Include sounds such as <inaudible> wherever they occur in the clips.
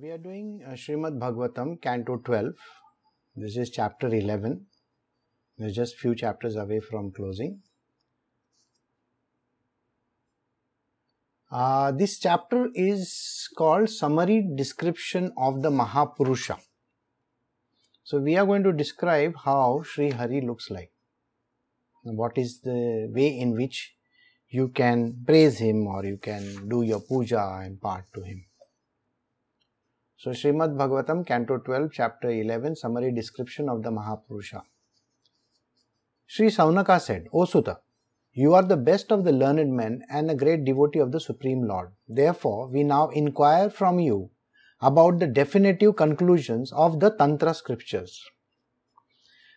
we are doing uh, Srimad Bhagavatam, Canto 12. This is chapter 11. We're just few chapters away from closing. Uh, this chapter is called Summary Description of the Mahapurusha. So, we are going to describe how Sri Hari looks like. What is the way in which you can praise him or you can do your puja and part to him. So, Srimad Bhagavatam, Canto 12, Chapter 11, Summary Description of the Mahapurusha. Sri Saunaka said, O Suta, you are the best of the learned men and a great devotee of the Supreme Lord. Therefore, we now inquire from you about the definitive conclusions of the Tantra scriptures.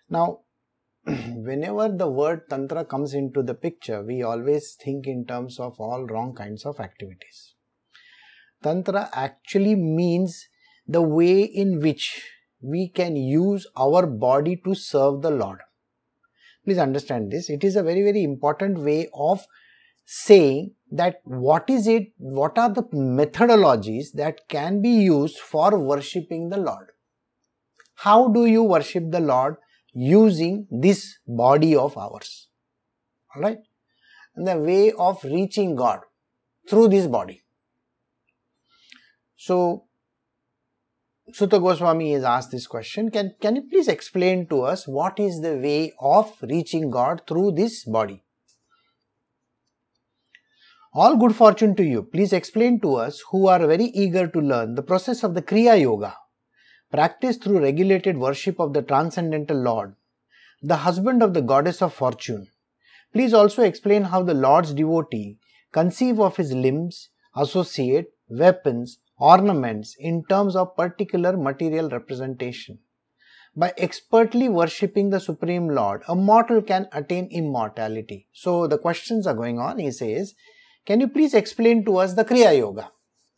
Now, <clears throat> whenever the word Tantra comes into the picture, we always think in terms of all wrong kinds of activities. Tantra actually means the way in which we can use our body to serve the Lord. Please understand this. It is a very, very important way of saying that what is it, what are the methodologies that can be used for worshipping the Lord. How do you worship the Lord using this body of ours? Alright? And the way of reaching God through this body. So, Suta Goswami has asked this question. Can, can you please explain to us what is the way of reaching God through this body? All good fortune to you. Please explain to us who are very eager to learn the process of the Kriya Yoga, practiced through regulated worship of the Transcendental Lord, the husband of the Goddess of Fortune. Please also explain how the Lord's devotee conceive of his limbs, associate, weapons, ornaments in terms of particular material representation. By expertly worshipping the Supreme Lord, a mortal can attain immortality. So the questions are going on. He says, Can you please explain to us the Kriya Yoga?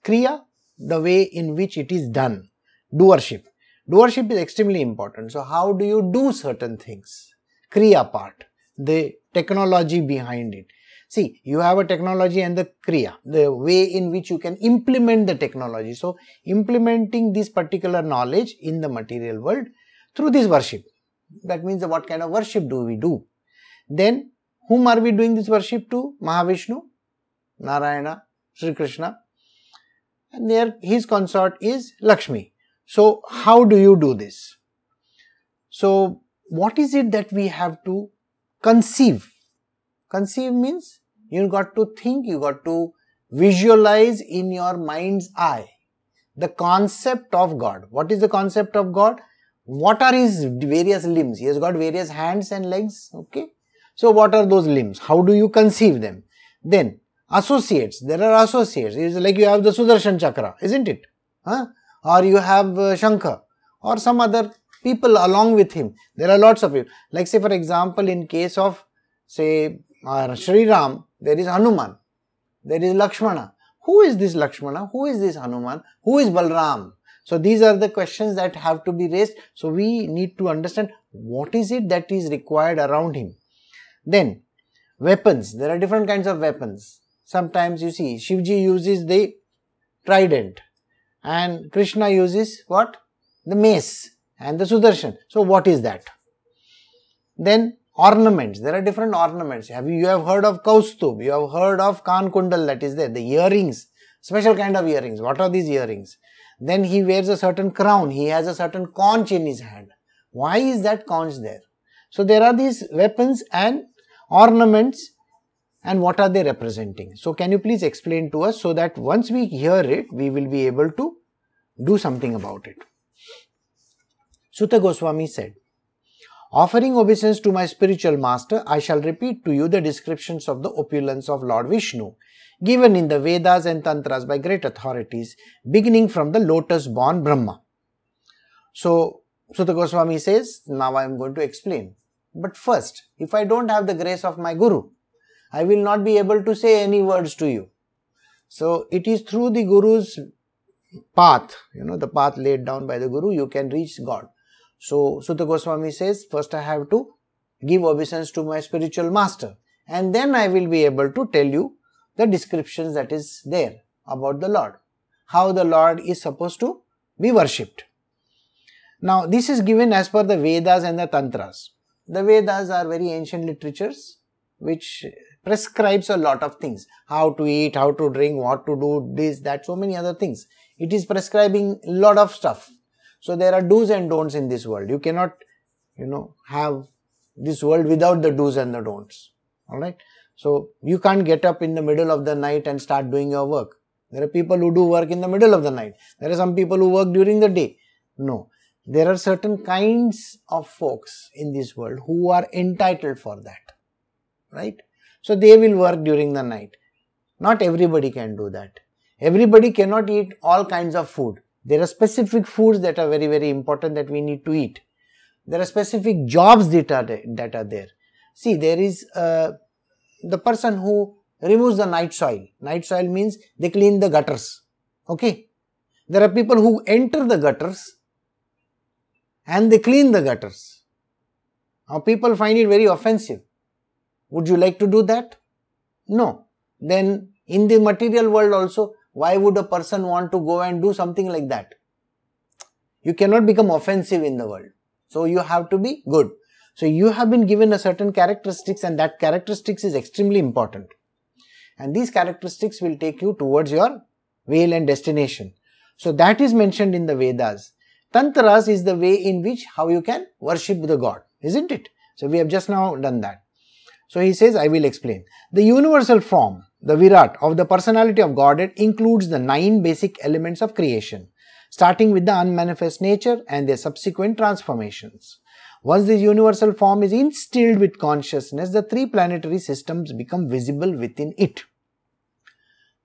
Kriya, the way in which it is done, doership. Doership is extremely important. So, how do you do certain things? Kriya part, the technology behind it. See, you have a technology and the Kriya, the way in which you can implement the technology. So, implementing this particular knowledge in the material world through this worship. That means what kind of worship do we do? Then, whom are we doing this worship to? Mahavishnu, Narayana, Sri Krishna. And there his consort is Lakshmi. So, how do you do this? So, what is it that we have to conceive? Conceive means you got to think, you got to visualize in your mind's eye the concept of God. What is the concept of God? What are his various limbs? He has got various hands and legs. Okay. So, what are those limbs? How do you conceive them? Then, associates. There are associates. It's like you have the Sudarshan Chakra, isn't it? Huh? Or you have uh, Shankha or some other people along with him. There are lots of people. Like say for example, in case of say uh, Sri Ram, there is Hanuman, there is Lakshmana. Who is this Lakshmana? Who is this Hanuman? Who is Balram? So these are the questions that have to be raised. So we need to understand what is it that is required around him. Then weapons. There are different kinds of weapons. Sometimes you see Shivji uses the trident and Krishna uses what? The mace and the Sudarshan. So what is that? Then ornaments. There are different ornaments. Have you, you have heard of kaustubh you have heard of kan kundal that is there the earrings special kind of earrings. What are these earrings? Then he wears a certain crown. He has a certain conch in his hand. Why is that conch there? So there are these weapons and ornaments and what are they representing? So can you please explain to us so that once we hear it we will be able to do something about it. Suta Goswami said Offering obeisance to my spiritual master, I shall repeat to you the descriptions of the opulence of Lord Vishnu, given in the Vedas and Tantras by great authorities, beginning from the lotus born Brahma. So, Suta Goswami says, now I am going to explain. But first, if I don't have the grace of my Guru, I will not be able to say any words to you. So, it is through the Guru's path, you know, the path laid down by the Guru, you can reach God. So, Suta Goswami says, first I have to give obeisance to my spiritual master and then I will be able to tell you the descriptions that is there about the Lord. How the Lord is supposed to be worshipped. Now, this is given as per the Vedas and the Tantras. The Vedas are very ancient literatures which prescribes a lot of things how to eat, how to drink, what to do, this, that, so many other things. It is prescribing lot of stuff. So, there are do's and don'ts in this world. You cannot, you know, have this world without the do's and the don'ts. Alright. So, you can't get up in the middle of the night and start doing your work. There are people who do work in the middle of the night. There are some people who work during the day. No. There are certain kinds of folks in this world who are entitled for that. Right? So they will work during the night. Not everybody can do that. Everybody cannot eat all kinds of food. There are specific foods that are very, very important that we need to eat. There are specific jobs that are, that are there. See, there is uh, the person who removes the night soil. Night soil means they clean the gutters. Okay. There are people who enter the gutters and they clean the gutters. Now people find it very offensive. Would you like to do that? No. Then in the material world also, why would a person want to go and do something like that? You cannot become offensive in the world. So you have to be good. So you have been given a certain characteristics and that characteristics is extremely important. And these characteristics will take you towards your veil and destination. So that is mentioned in the Vedas. Tantras is the way in which how you can worship the God, isn't it? So we have just now done that. So he says, I will explain. The universal form, the Virat of the personality of Godhead includes the nine basic elements of creation, starting with the unmanifest nature and their subsequent transformations. Once this universal form is instilled with consciousness, the three planetary systems become visible within it.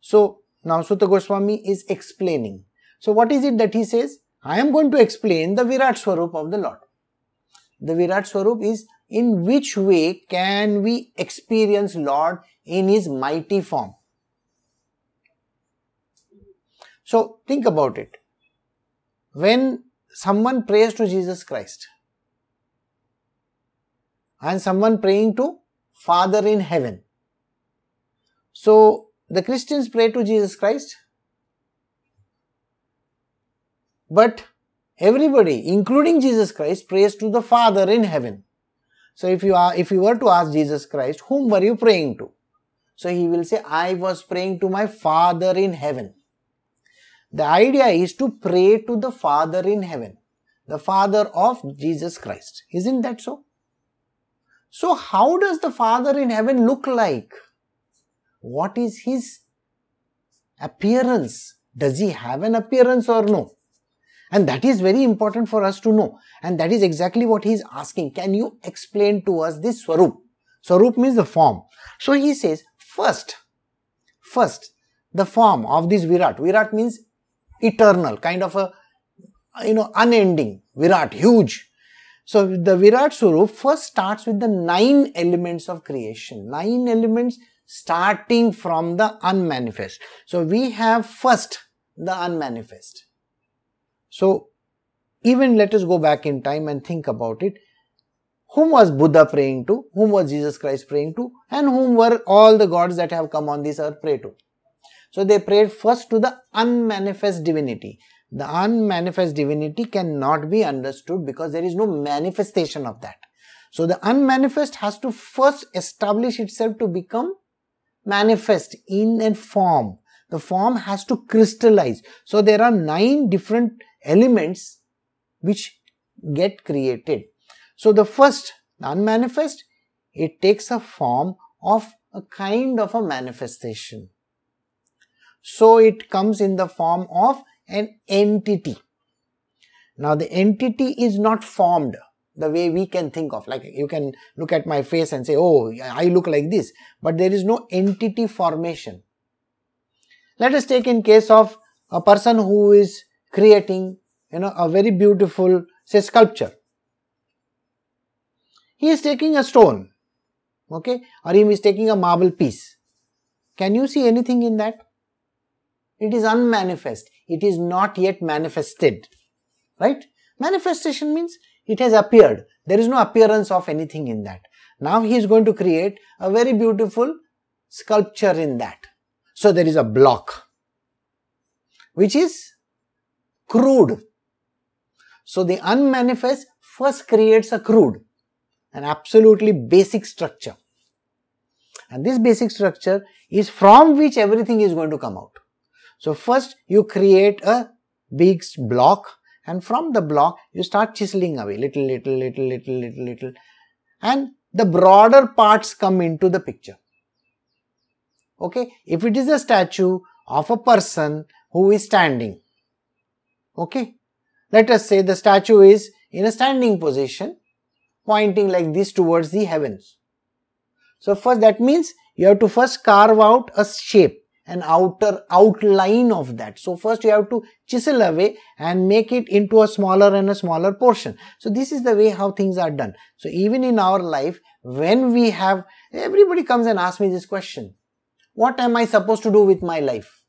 So now Suta Goswami is explaining. So what is it that he says? I am going to explain the Virat Swarup of the Lord. The Virat Swarup is in which way can we experience Lord in His mighty form? So think about it. When someone prays to Jesus Christ and someone praying to Father in heaven. So the Christians pray to Jesus Christ, but everybody, including Jesus Christ, prays to the Father in heaven. So if you are, if you were to ask Jesus Christ, whom were you praying to? So he will say, I was praying to my Father in heaven. The idea is to pray to the Father in heaven, the Father of Jesus Christ. Isn't that so? So how does the Father in heaven look like? What is his appearance? Does he have an appearance or no? And that is very important for us to know. And that is exactly what he is asking. Can you explain to us this Swarup? Swarup means the form. So he says, first, first, the form of this Virat. Virat means eternal, kind of a, you know, unending. Virat, huge. So the Virat Swarup first starts with the nine elements of creation. Nine elements starting from the unmanifest. So we have first the unmanifest. So, even let us go back in time and think about it. Whom was Buddha praying to? Whom was Jesus Christ praying to? And whom were all the gods that have come on this earth pray to? So they prayed first to the unmanifest divinity. The unmanifest divinity cannot be understood because there is no manifestation of that. So the unmanifest has to first establish itself to become manifest in a form. The form has to crystallize. So there are nine different elements which get created. So the first, non-manifest, it takes a form of a kind of a manifestation. So it comes in the form of an entity. Now the entity is not formed the way we can think of. Like you can look at my face and say, oh, I look like this. But there is no entity formation. Let us take in case of a person who is creating, you know, a very beautiful, say, sculpture. He is taking a stone, okay, or he is taking a marble piece. Can you see anything in that? It is unmanifest. It is not yet manifested, right? Manifestation means it has appeared. There is no appearance of anything in that. Now he is going to create a very beautiful sculpture in that. So there is a block, which is crude. So the unmanifest first creates a crude, an absolutely basic structure. And this basic structure is from which everything is going to come out. So first you create a big block and from the block you start chiseling away little, little, little, little, little, little and the broader parts come into the picture. Okay, if it is a statue of a person who is standing, okay, let us say the statue is in a standing position pointing like this towards the heavens. So first that means you have to first carve out a shape, an outer outline of that. So first you have to chisel away and make it into a smaller and a smaller portion. So this is the way how things are done. So even in our life, when we have, everybody comes and asks me this question. What am I supposed to do with my life?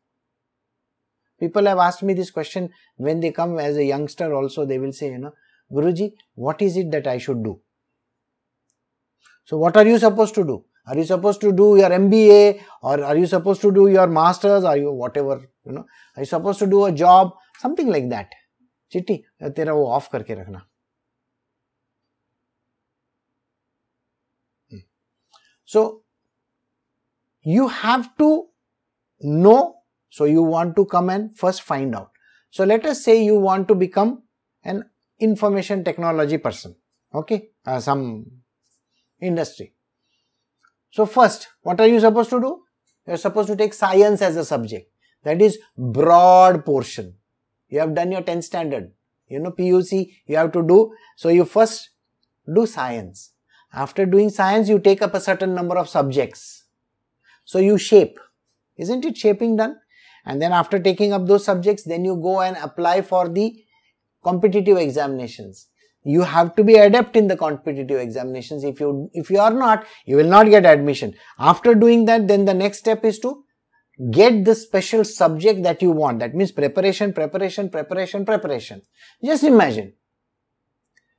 People have asked me this question when they come as a youngster also they will say, you know, Guruji, what is it that I should do? So what are you supposed to do? Are you supposed to do your MBA or are you supposed to do your masters? Are you whatever, you know, are you supposed to do a job? Something like that. चिट्टी तेरा वो of करके रखना so you have to know so you want to come and first find out so let us say you want to become an information technology person okay uh, some industry so first, what are you supposed to do? You're supposed to take science as a subject. That is broad portion. You have done your 10th standard. You know, PUC, you have to do. So you first do science. After doing science, you take up a certain number of subjects. So you shape. Isn't it shaping done? And then after taking up those subjects, then you go and apply for the competitive examinations. You have to be adept in the competitive examinations. If you if you are not you will not get admission. After doing that then the next step is to get the special subject that you want. That means preparation preparation preparation preparation. Just imagine.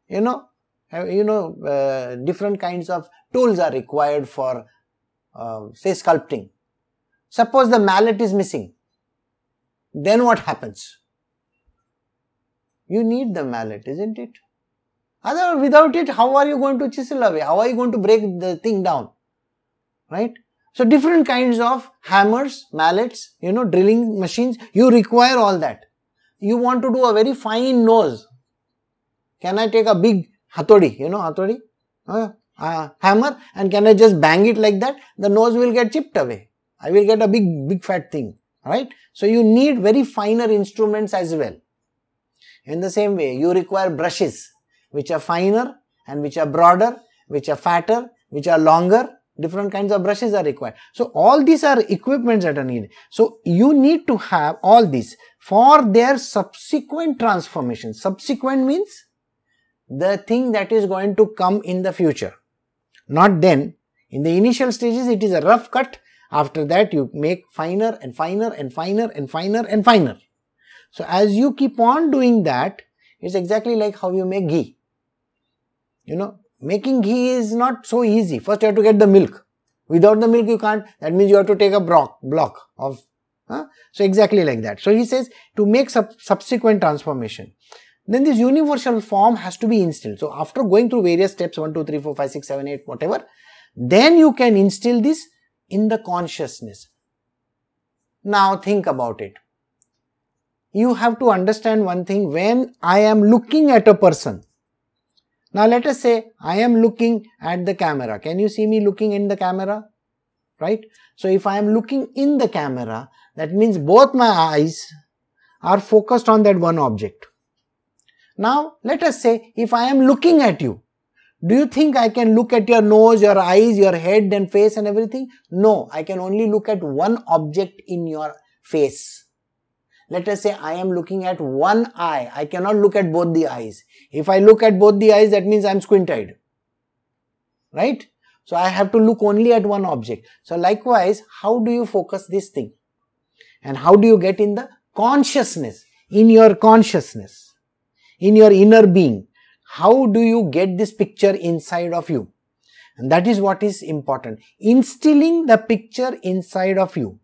You know uh, you know uh, different kinds of tools are required for uh, say sculpting. Suppose the mallet is missing then what happens you need the mallet isn't it Otherwise, without it, how are you going to chisel away? How are you going to break the thing down? Right? So different kinds of hammers, mallets, you know, drilling machines, you require all that. You want to do a very fine nose. Can I take a big hatodi, you know, hatodi, uh, uh, hammer and can I just bang it like that? The nose will get chipped away. I will get a big, big fat thing, right? So you need very finer instruments as well. In the same way, you require brushes which are finer and which are broader, which are fatter, which are longer. Different kinds of brushes are required. So all these are equipments that are needed. So you need to have all these for their subsequent transformation. Subsequent means the thing that is going to come in the future. Not then. In the initial stages, it is a rough cut. After that, you make finer and finer and finer and finer and finer. So as you keep on doing that, it's exactly like how you make ghee. You know, making ghee is not so easy. First you have to get the milk. Without the milk you can't. That means you have to take a block, block of. Huh? So exactly like that. So he says to make sub subsequent transformation. Then this universal form has to be instilled. So after going through various steps 1, 2, 3, 4, 5, 6, 7, 8, whatever, then you can instill this in the consciousness. Now think about it. You have to understand one thing when I am looking at a person, now let us say I am looking at the camera. Can you see me looking in the camera? Right? So if I am looking in the camera, that means both my eyes are focused on that one object. Now let us say if I am looking at you, do you think I can look at your nose, your eyes, your head and face and everything? No, I can only look at one object in your face. Let us say I am looking at one eye. I cannot look at both the eyes. If I look at both the eyes, that means I am squint-eyed. Right? So I have to look only at one object. So likewise, how do you focus this thing? And how do you get in the consciousness, in your consciousness, in your inner being? How do you get this picture inside of you? And that is what is important. Instilling the picture inside of you.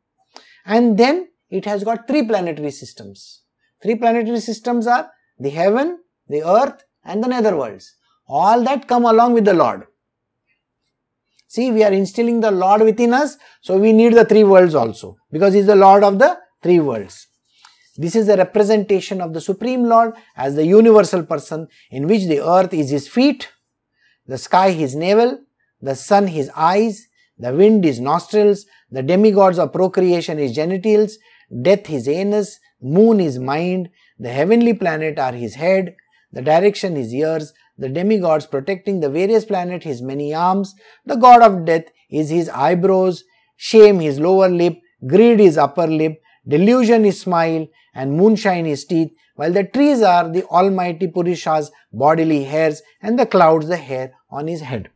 And then it has got three planetary systems. Three planetary systems are the heaven, the earth, and the nether worlds. All that come along with the Lord. See, we are instilling the Lord within us, so we need the three worlds also because He is the Lord of the three worlds. This is a representation of the Supreme Lord as the universal person in which the earth is His feet, the sky His navel, the sun His eyes, the wind His nostrils, the demigods of procreation His genitals, death His anus, moon His mind, the heavenly planet are His head, the direction His ears, the demigods protecting the various planets his many arms, the god of death is his eyebrows, shame his lower lip, greed his upper lip, delusion is smile, and moonshine his teeth, while the trees are the almighty Purusha's bodily hairs and the clouds the hair on his head.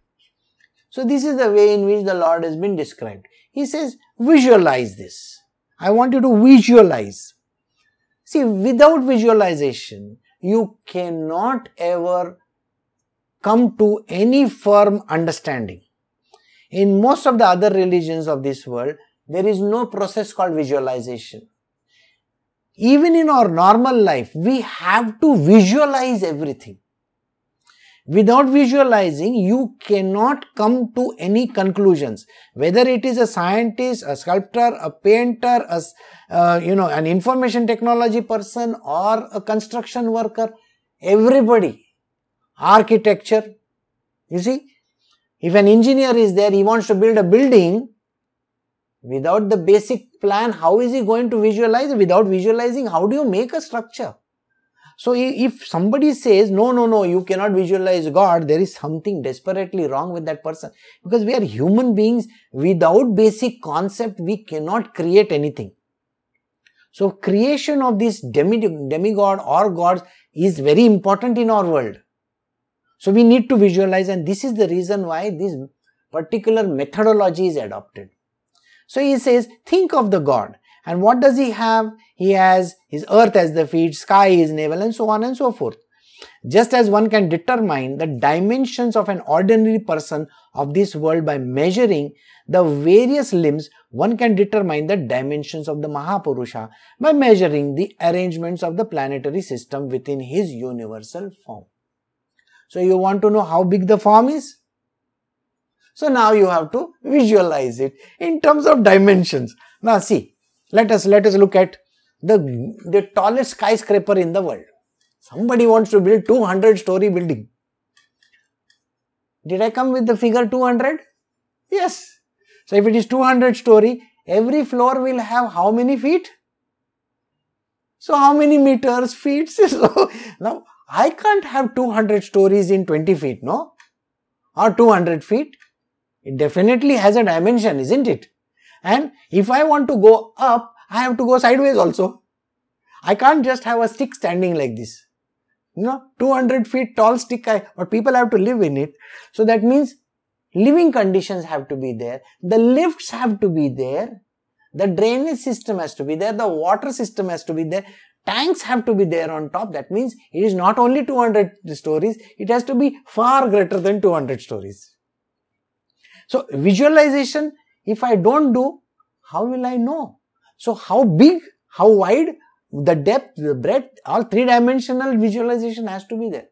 So this is the way in which the Lord has been described. He says, visualize this. I want you to visualize. See, without visualization, you cannot ever come to any firm understanding. In most of the other religions of this world, there is no process called visualization. Even in our normal life, we have to visualize everything. Without visualizing, you cannot come to any conclusions. Whether it is a scientist, a sculptor, a painter, a, uh, you know, an information technology person or a construction worker, everybody architecture. You see, if an engineer is there, he wants to build a building without the basic plan, how is he going to visualize? Without visualizing, how do you make a structure? So if somebody says, no, no, no, you cannot visualize God, there is something desperately wrong with that person. Because we are human beings, without basic concept, we cannot create anything. So creation of this demi- demigod or gods is very important in our world. So we need to visualize and this is the reason why this particular methodology is adopted. So he says, think of the God. And what does he have? He has his earth as the feet, sky is navel and so on and so forth. Just as one can determine the dimensions of an ordinary person of this world by measuring the various limbs, one can determine the dimensions of the Mahapurusha by measuring the arrangements of the planetary system within his universal form. So you want to know how big the form is? So now you have to visualize it in terms of dimensions. Now see, let us let us look at the, the tallest skyscraper in the world. Somebody wants to build 200 story building. Did I come with the figure 200? Yes. So if it is 200 story, every floor will have how many feet? So how many meters, feet? <laughs> So now I can't have 200 stories in 20 feet, no? Or 200 feet. It definitely has a dimension, isn't it? And if I want to go up, I have to go sideways also. I can't just have a stick standing like this. You know, 200 feet tall stick, I, but people have to live in it. So that means living conditions have to be there. The lifts have to be there. The drainage system has to be there. The water system has to be there tanks have to be there on top. That means it is not only 200 stories, it has to be far greater than 200 stories. So visualization, if I don't do, how will I know? So how big, how wide, the depth, the breadth, all three dimensional visualization has to be there.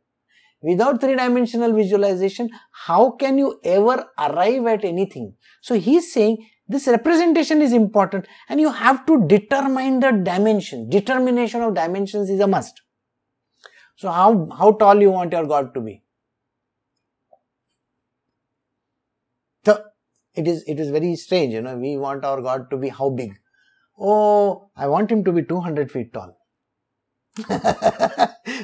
Without three dimensional visualization, how can you ever arrive at anything? So he's saying this representation is important and you have to determine the dimension. Determination of dimensions is a must. So how, how tall you want your God to be? So it is, it is very strange, you know, we want our God to be how big? Oh, I want him to be 200 feet tall. <laughs>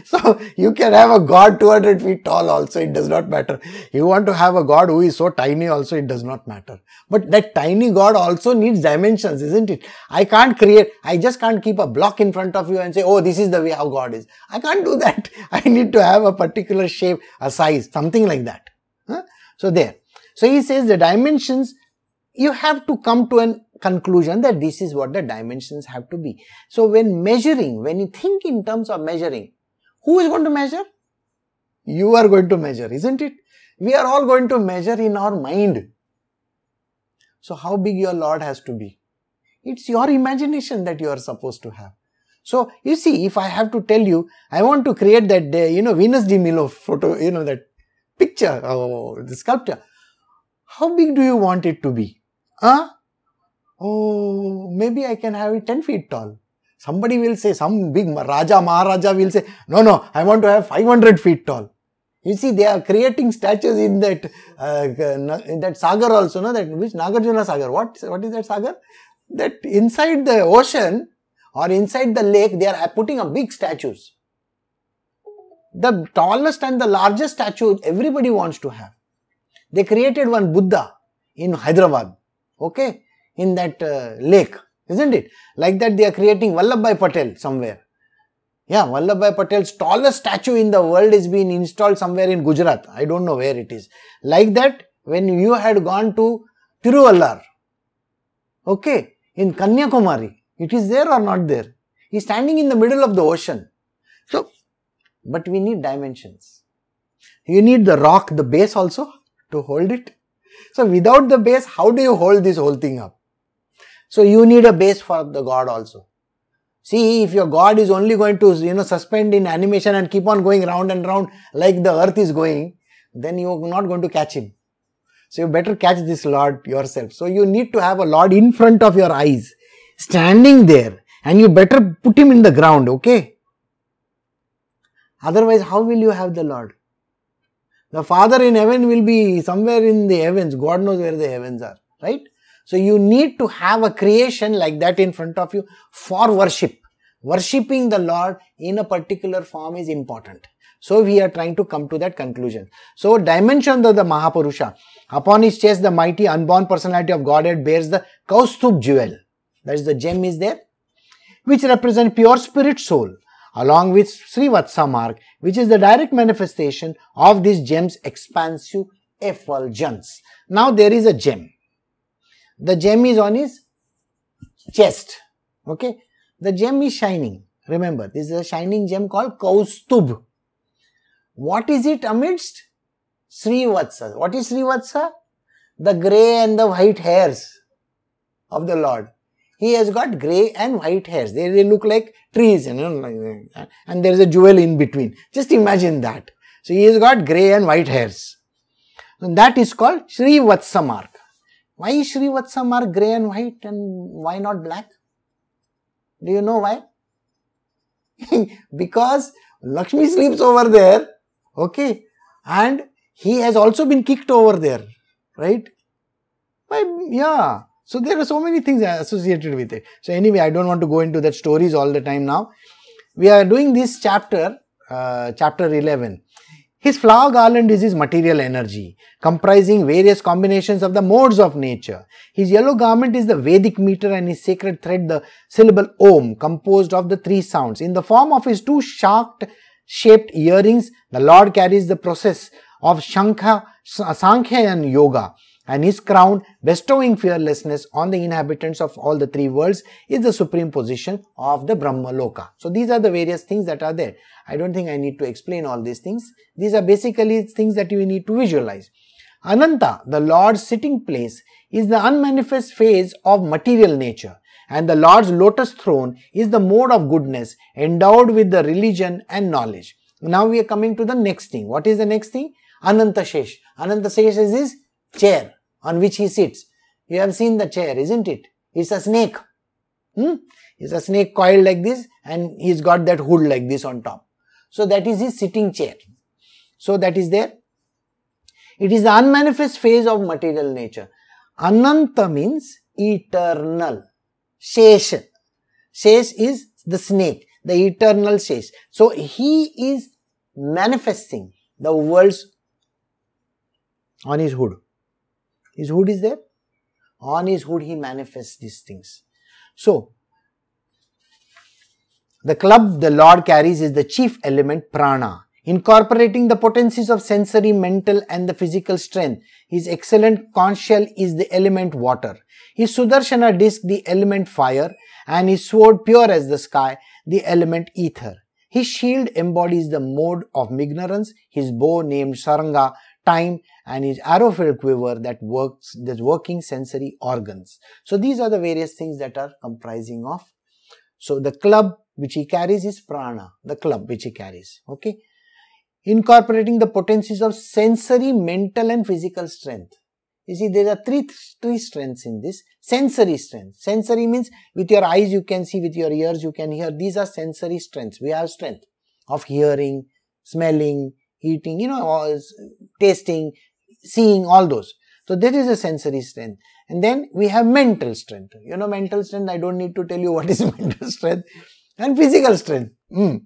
so you can have a god 200 feet tall also it does not matter. You want to have a god who is so tiny also it does not matter. But that tiny god also needs dimensions isn't it? I can't create i just can't keep a block in front of you and say oh this is the way how god is. I can't do that. <laughs> I need to have a particular shape a size something like that. Huh? so there so he says the dimensions you have to come to an conclusion that this is what the dimensions have to be. So when measuring, when you think in terms of measuring, who is going to measure? You are going to measure, isn't it? We are all going to measure in our mind. So how big your Lord has to be? It's your imagination that you are supposed to have. So you see, if I have to tell you, I want to create that, uh, you know, Venus de Milo photo, you know, that picture, oh, the sculpture. How big do you want it to be? Huh? Oh, maybe I can have it 10 feet tall. Somebody will say, some big Raja Maharaja will say, no, no, I want to have 500 feet tall. You see, they are creating statues in that uh, in that sagar also, no? That which Nagarjuna sagar? What what is that sagar? That inside the ocean or inside the lake, they are putting up big statues. The tallest and the largest statue everybody wants to have. They created one Buddha in Hyderabad, okay, in that uh, lake, isn't it? Like that, they are creating Vallabhbhai Patel somewhere yeah, Vallabhbhai Patel's tallest statue in the world is being installed somewhere in Gujarat. I don't know where it is. Like that, when you had gone to Tiruvallar, okay, in Kanyakumari, it is there or not there? He's standing in the middle of the ocean. So, but we need dimensions. You need the rock, the base also to hold it. So, without the base, how do you hold this whole thing up? So, you need a base for the God also. See, if your God is only going to, you know, suspend in animation and keep on going round and round like the earth is going, then you're not going to catch him. So you better catch this Lord yourself. So you need to have a Lord in front of your eyes, standing there, and you better put him in the ground, okay? Otherwise, how will you have the Lord? The Father in heaven will be somewhere in the heavens. God knows where the heavens are, right? So you need to have a creation like that in front of you for worship. Worshipping the Lord in a particular form is important. So we are trying to come to that conclusion. So dimension of the Mahapurusha. Upon his chest, the mighty unborn personality of Godhead bears the Kaustubh jewel. That is the gem is there, which represent pure spirit soul, along with Srivatsa mark, which is the direct manifestation of this gem's expansive effulgence. Now there is a gem. The gem is on his chest. Okay. The gem is shining. Remember, this is a shining gem called Kaustubh. What is it amidst? Srivatsa. What is Srivatsa? The grey and the white hairs of the Lord. He has got grey and white hairs. They, they look like trees, you know, and there is a jewel in between. Just imagine that. So he has got grey and white hairs. And that is called Srivatsa mark. Why is Srivatsam are grey and white and why not black? Do you know why? <laughs> because Lakshmi sleeps over there, okay, and he has also been kicked over there, right? Why, yeah. So there are so many things associated with it. So anyway, I don't want to go into that stories all the time now. We are doing this chapter, uh, chapter 11. His flower garland is his material energy, comprising various combinations of the modes of nature. His yellow garment is the Vedic meter and his sacred thread the syllable Om, composed of the three sounds. In the form of his two shark shaped earrings, the Lord carries the process of Shankha, Sankhya and Yoga, and his crown, bestowing fearlessness on the inhabitants of all the three worlds, is the supreme position of the Brahma Loka. So these are the various things that are there. I don't think I need to explain all these things. These are basically things that you need to visualize. Ananta, the Lord's sitting place, is the unmanifest phase of material nature and the Lord's lotus throne is the mode of goodness endowed with the religion and knowledge. Now we are coming to the next thing. What is the next thing? Ananta Shesh. Ananta Shesh is his chair on which he sits. You have seen the chair, isn't it? It's a snake. Hmm? It's a snake coiled like this and he's got that hood like this on top. So that is his sitting chair. So that is there. It is the unmanifest phase of material nature. Ananta means eternal. Shesh. Shesh is the snake, the eternal Shesh. So he is manifesting the worlds on his hood. His hood is there. On his hood, he manifests these things. So, the club the Lord carries is the chief element prana, incorporating the potencies of sensory, mental, and the physical strength. His excellent conch shell is the element water. His Sudarshana disc, the element fire, and his sword, pure as the sky, the element ether. His shield embodies the mode of ignorance, his bow named Saranga, time, and his arrow-filled quiver that works, the working sensory organs. So these are the various things that are comprising of. So the club which he carries is prana, the club which he carries. Okay. Incorporating the potencies of sensory, mental and physical strength. You see, there are three, three strengths in this. Sensory strength. Sensory means with your eyes you can see, with your ears you can hear. These are sensory strengths. We have strength of hearing, smelling, eating, you know, tasting, seeing, all those. So that is a sensory strength. And then we have mental strength. You know, mental strength, I don't need to tell you <laughs> what is mental strength. And physical strength. Mm.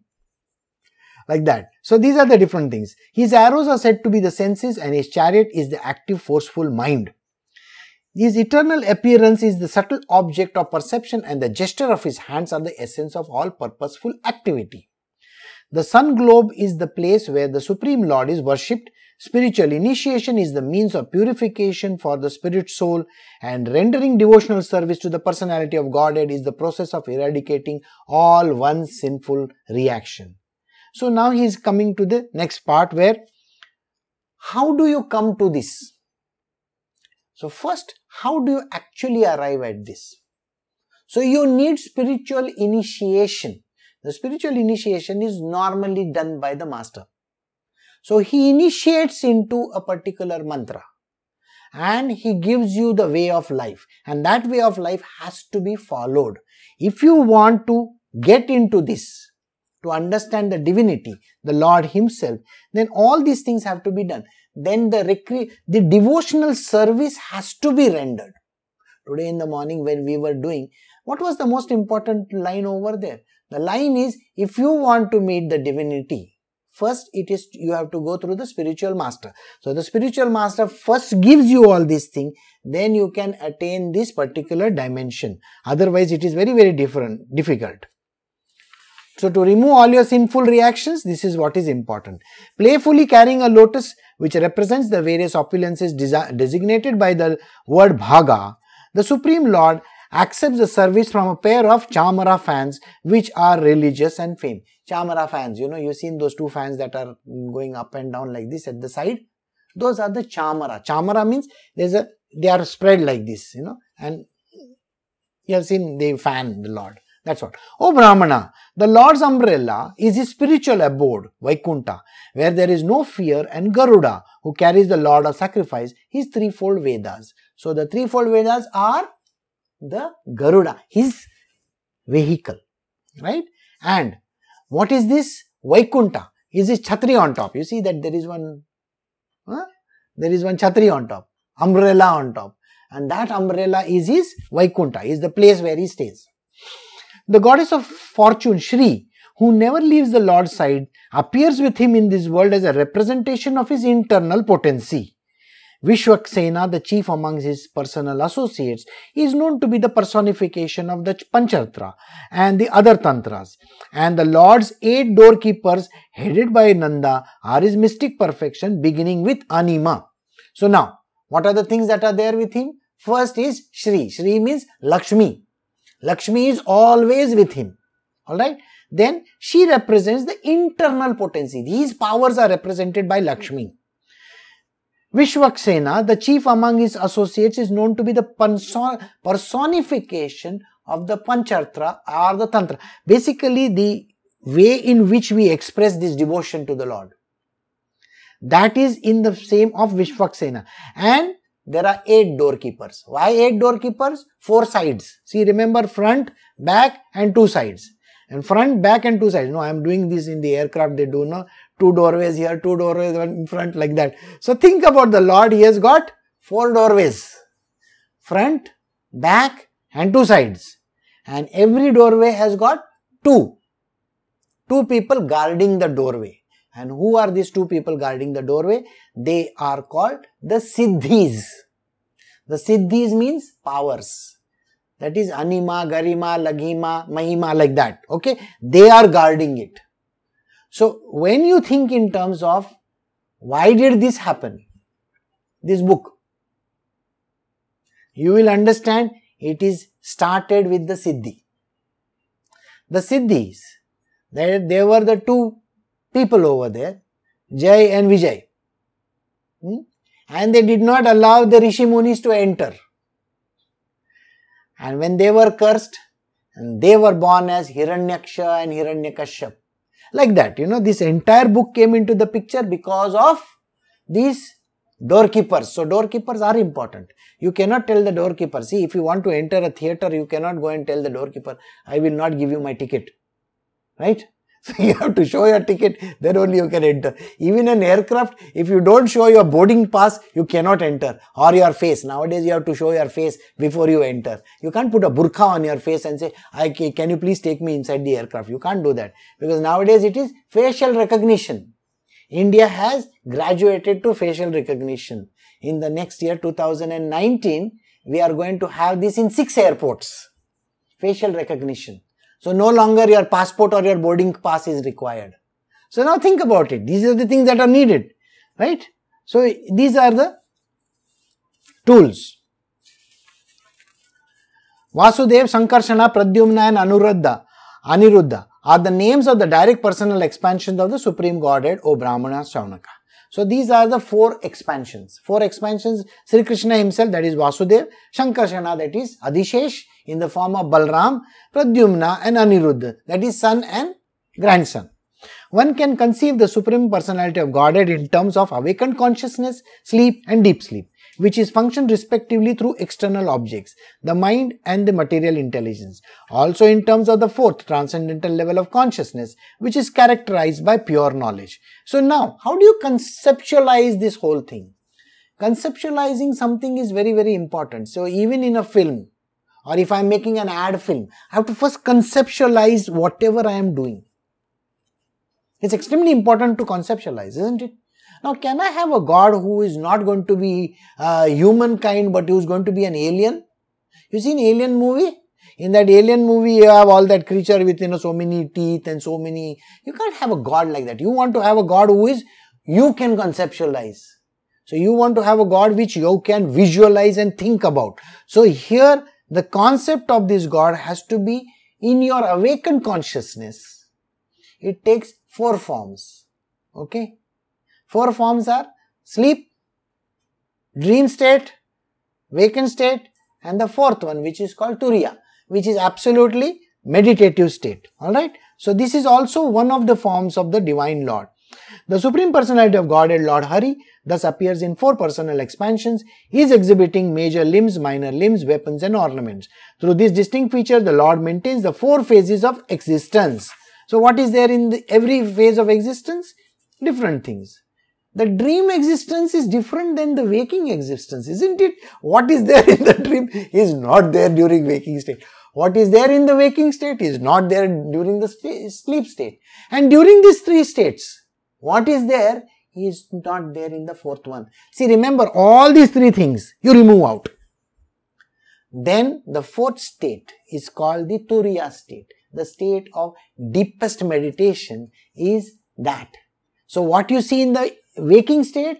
Like that. So these are the different things. His arrows are said to be the senses and his chariot is the active, forceful mind. His eternal appearance is the subtle object of perception and the gesture of his hands are the essence of all purposeful activity. The sun globe is the place where the Supreme Lord is worshipped Spiritual initiation is the means of purification for the spirit soul, and rendering devotional service to the personality of Godhead is the process of eradicating all one's sinful reaction. So now he is coming to the next part where how do you come to this? So, first, how do you actually arrive at this? So, you need spiritual initiation. The spiritual initiation is normally done by the master. So he initiates into a particular mantra and he gives you the way of life and that way of life has to be followed. If you want to get into this, to understand the divinity, the Lord himself, then all these things have to be done. Then the recre- the devotional service has to be rendered. Today in the morning when we were doing, what was the most important line over there? The line is, if you want to meet the divinity, first it is you have to go through the spiritual master. So the spiritual master first gives you all these things then you can attain this particular dimension. Otherwise it is very very different difficult. So to remove all your sinful reactions this is what is important. Playfully carrying a lotus which represents the various opulences designated by the word bhaga the supreme lord accepts the service from a pair of chamara fans which are religious and fame. Chamara fans, you know, you've seen those two fans that are going up and down like this at the side. Those are the chamara. Chamara means there's a, they are spread like this, you know, and you have seen they fan the Lord. That's what. Oh Brahmana, the Lord's umbrella is his spiritual abode, Vaikunta, where there is no fear, and Garuda, who carries the Lord of sacrifice, his threefold Vedas. So the threefold Vedas are the Garuda, his vehicle, right? And what is this? Vaikunta is this chhatri on top. You see that there is one, huh? there is one chhatri on top, umbrella on top. And that umbrella is his Vaikunta, is the place where he stays. The goddess of fortune, Shri, who never leaves the Lord's side, appears with him in this world as a representation of his internal potency. Vishwaksena, the chief among his personal associates, is known to be the personification of the Pancharatra and the other Tantras. And the Lord's eight doorkeepers, headed by Nanda, are his mystic perfection, beginning with Anima. So now, what are the things that are there with him? First is Shri. Shri means Lakshmi. Lakshmi is always with him. Alright? Then she represents the internal potency. These powers are represented by Lakshmi. Vishwaksena, the chief among his associates, is known to be the personification of the Pancharatra or the Tantra. Basically, the way in which we express this devotion to the Lord. That is in the same of Vishwaksena. And there are eight doorkeepers. Why eight doorkeepers? Four sides. See, remember front, back, and two sides and front, back, and two sides. No, I am doing this in the aircraft. They do no two doorways here, two doorways in front, like that. So think about the Lord. He has got four doorways front, back, and two sides. And every doorway has got two. Two people guarding the doorway. And who are these two people guarding the doorway? They are called the Siddhis. The Siddhis means powers that is anima, garima, laghima, mahima, like that. Okay, they are guarding it. So when you think in terms of why did this happen, this book, you will understand it is started with the Siddhi. The Siddhis, they, they were the two people over there, Jai and Vijay. Hmm? And they did not allow the Rishi Munis to enter. And when they were cursed, they were born as Hiranyaksha and Hiranyakashyap. Like that, you know, this entire book came into the picture because of these doorkeepers. So, doorkeepers are important. You cannot tell the doorkeeper, see, if you want to enter a theater, you cannot go and tell the doorkeeper, I will not give you my ticket. Right? <laughs> So you have to show your ticket, then only you can enter. Even an aircraft, if you don't show your boarding pass, you cannot enter. Or your face. Nowadays you have to show your face before you enter. You can't put a burqa on your face and say, I, can you please take me inside the aircraft? You can't do that. Because nowadays it is facial recognition. India has graduated to facial recognition. In the next year 2019, we are going to have this in six airports. Facial recognition. So no longer your passport or your boarding pass is required. So now think about it. These are the things that are needed, right? So these are the tools. Vasudev, Sankarshana, Pradyumna and Anuruddha, Aniruddha are the names of the direct personal expansions of the Supreme Godhead, O Brahmana. So these are the four expansions. Four expansions, Sri Krishna himself, that is Vasudev, Shankarshana, that is Adishesh, in the form of Balram, Pradyumna and Aniruddha, that is son and grandson. One can conceive the Supreme Personality of Godhead in terms of awakened consciousness, sleep and deep sleep which is functioned respectively through external objects, the mind and the material intelligence. Also in terms of the fourth transcendental level of consciousness, which is characterized by pure knowledge. So now, how do you conceptualize this whole thing? Conceptualizing something is very, very important. So even in a film, or if I'm making an ad film, I have to first conceptualize whatever I am doing. It's extremely important to conceptualize, isn't it? Now, can I have a God who is not going to be uh, humankind but who is going to be an alien? You seen Alien movie? In that Alien movie, you have all that creature with you know so many teeth and so many. You can't have a God like that. You want to have a God who is you can conceptualize. So you want to have a God which you can visualize and think about. So here the concept of this God has to be in your awakened consciousness. It takes four forms. Okay. Four forms are sleep, dream state, waking state, and the fourth one, which is called Turiya, which is absolutely meditative state. Alright. So, this is also one of the forms of the Divine Lord. The Supreme Personality of Godhead, Lord Hari, thus appears in four personal expansions. Is exhibiting major limbs, minor limbs, weapons, and ornaments. Through this distinct feature, the Lord maintains the four phases of existence. So, what is there in the, every phase of existence? Different things. The dream existence is different than the waking existence, isn't it? What is there in the dream is not there during waking state. What is there in the waking state is not there during the sleep state. And during these three states, what is there is not there in the fourth one. See, remember all these three things you remove out. Then the fourth state is called the Turiya state. The state of deepest meditation is that. So what you see in the waking state,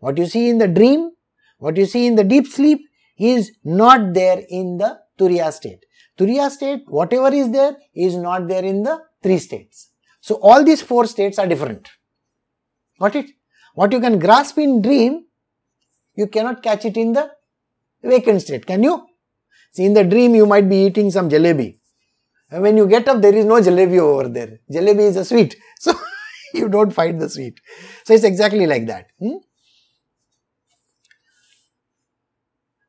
what you see in the dream, what you see in the deep sleep is not there in the Turiya state. Turiya state, whatever is there, is not there in the three states. So all these four states are different. Got it? What you can grasp in dream, you cannot catch it in the wakened state. Can you? See, in the dream, you might be eating some jalebi. And when you get up, there is no jalebi over there. Jalebi is a sweet. <laughs> So you don't find the sweet. So it's exactly like that. Hmm?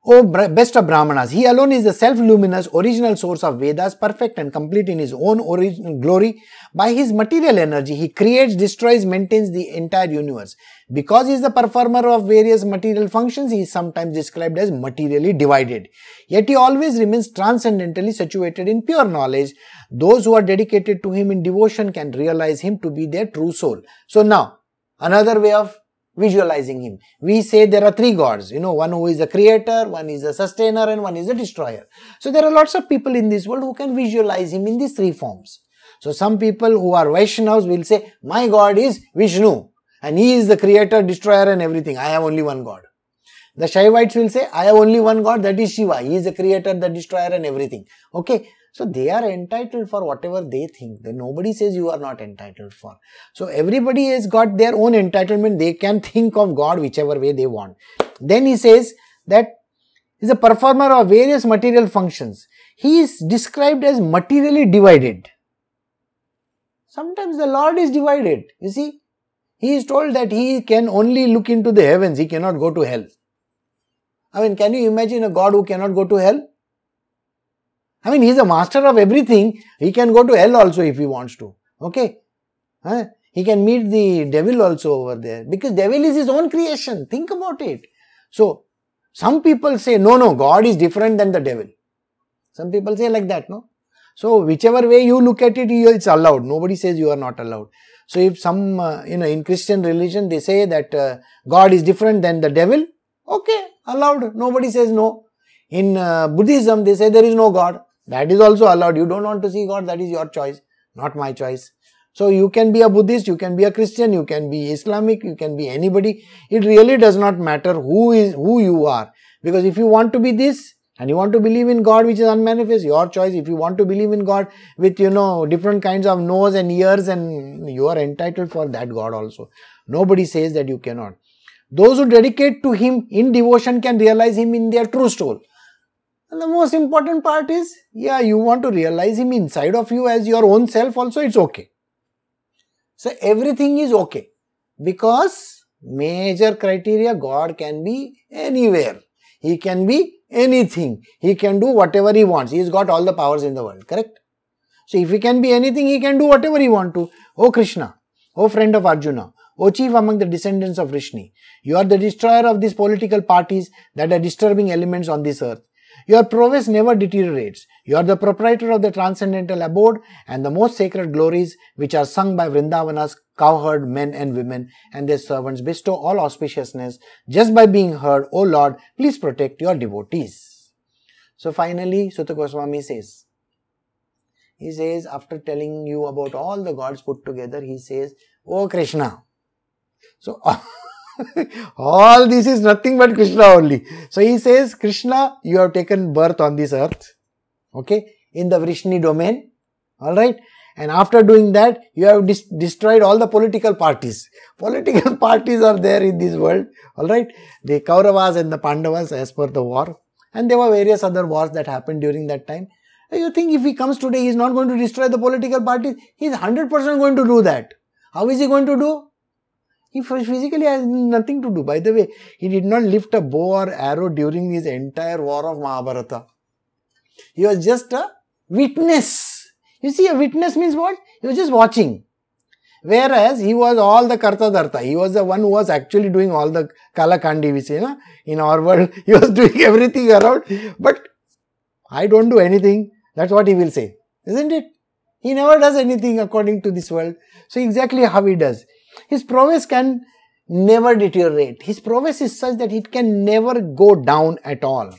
O best of Brahmanas, he alone is the self-luminous original source of Vedas, perfect and complete in his own original glory. By his material energy, he creates, destroys, maintains the entire universe. Because he is the performer of various material functions, he is sometimes described as materially divided. Yet he always remains transcendentally situated in pure knowledge. Those who are dedicated to him in devotion can realize him to be their true soul. So now, another way of visualizing him. We say there are three gods, you know, one who is the creator, one is the sustainer, and one is the destroyer. So there are lots of people in this world who can visualize him in these three forms. So some people who are Vaishnavas will say, my God is Vishnu and he is the creator, destroyer and everything. I have only one God. The Shaivites will say, I have only one God, that is Shiva. He is the creator, the destroyer and everything. Okay. So they are entitled for whatever they think. Then nobody says you are not entitled for. So everybody has got their own entitlement. They can think of God whichever way they want. Then he says that is a performer of various material functions. he is described as materially divided. Sometimes the Lord is divided. You see, he is told that he can only look into the heavens, he cannot go to hell. I mean, can you imagine a God who cannot go to hell? I mean, he's a master of everything. He can go to hell also if he wants to. Okay? Huh? He can meet the devil also over there because devil is his own creation. Think about it. So, some people say, no, no, God is different than the devil. Some people say like that, no? So, whichever way you look at it, it's allowed. Nobody says you are not allowed. So, if some, uh, you know, in Christian religion, they say that uh, God is different than the devil, okay, allowed. Nobody says no. In uh, Buddhism, they say there is no God. That is also allowed. You don't want to see God, that is your choice, not my choice. So you can be a Buddhist, you can be a Christian, you can be Islamic, you can be anybody. It really does not matter who is who you are. Because if you want to be this and you want to believe in God which is unmanifest, your choice. If you want to believe in God with you know different kinds of nose and ears and you are entitled for that God also. Nobody says that you cannot. Those who dedicate to Him in devotion can realize Him in their true soul. And the most important part is, yeah, you want to realize Him inside of you as your own self also, it's okay. So everything is okay because major criteria God can be anywhere. He can be anything. He can do whatever he wants. He's got all the powers in the world, correct? So if he can be anything, he can do whatever he want to. Oh Krishna, oh friend of Arjuna, oh chief among the descendants of Vrishni, you are the destroyer of these political parties that are disturbing elements on this earth. Your prowess never deteriorates. You are the proprietor of the transcendental abode and the most sacred glories which are sung by Vrindavana's cowherd men and women and their servants bestow all auspiciousness just by being heard. O Lord, please protect your devotees. So finally, Suta Goswami says, he says, after telling you about all the gods put together, he says, O Krishna. So, <laughs> All this is nothing but Krishna only. So he says, Krishna, you have taken birth on this earth, okay, in the Vrishni domain, alright. And after doing that, you have dis- destroyed all the political parties. <laughs> Political parties are there in this world, alright. The Kauravas and the Pandavas as per the war. And there were various other wars that happened during that time. You think if he comes today, he is not going to destroy the political parties? He is 100% going to do that. How is he going to do? He physically has nothing to do. By the way, he did not lift a bow or arrow during his entire war of Mahabharata. He was just a witness. You see, a witness means what? He was just watching. Whereas he was all the Karta Dharta. He was the one who was actually doing all the Kalakandi, we say, no? in our world. <laughs> He was doing everything around. But I don't do anything. That's what he will say. Isn't it? He never does anything according to this world. So exactly how he does. His prowess can never deteriorate. His prowess is such that it can never go down at all.